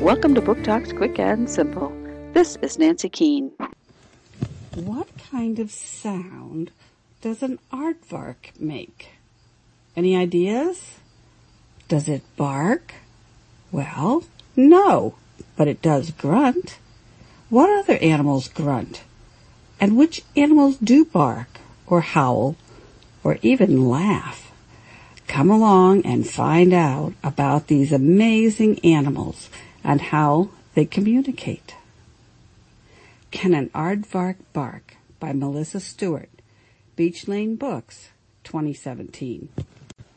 Welcome to Book Talks Quick and Simple. This is Nancy Keane. What kind of sound does an aardvark make? Any ideas? Does it bark? Well, no, but it does grunt. What other animals grunt? And which animals do bark, or howl, or even laugh? Come along and find out about these amazing animals and how they communicate. Can an Aardvark Bark by Melissa Stewart, Beach Lane Books, 2017.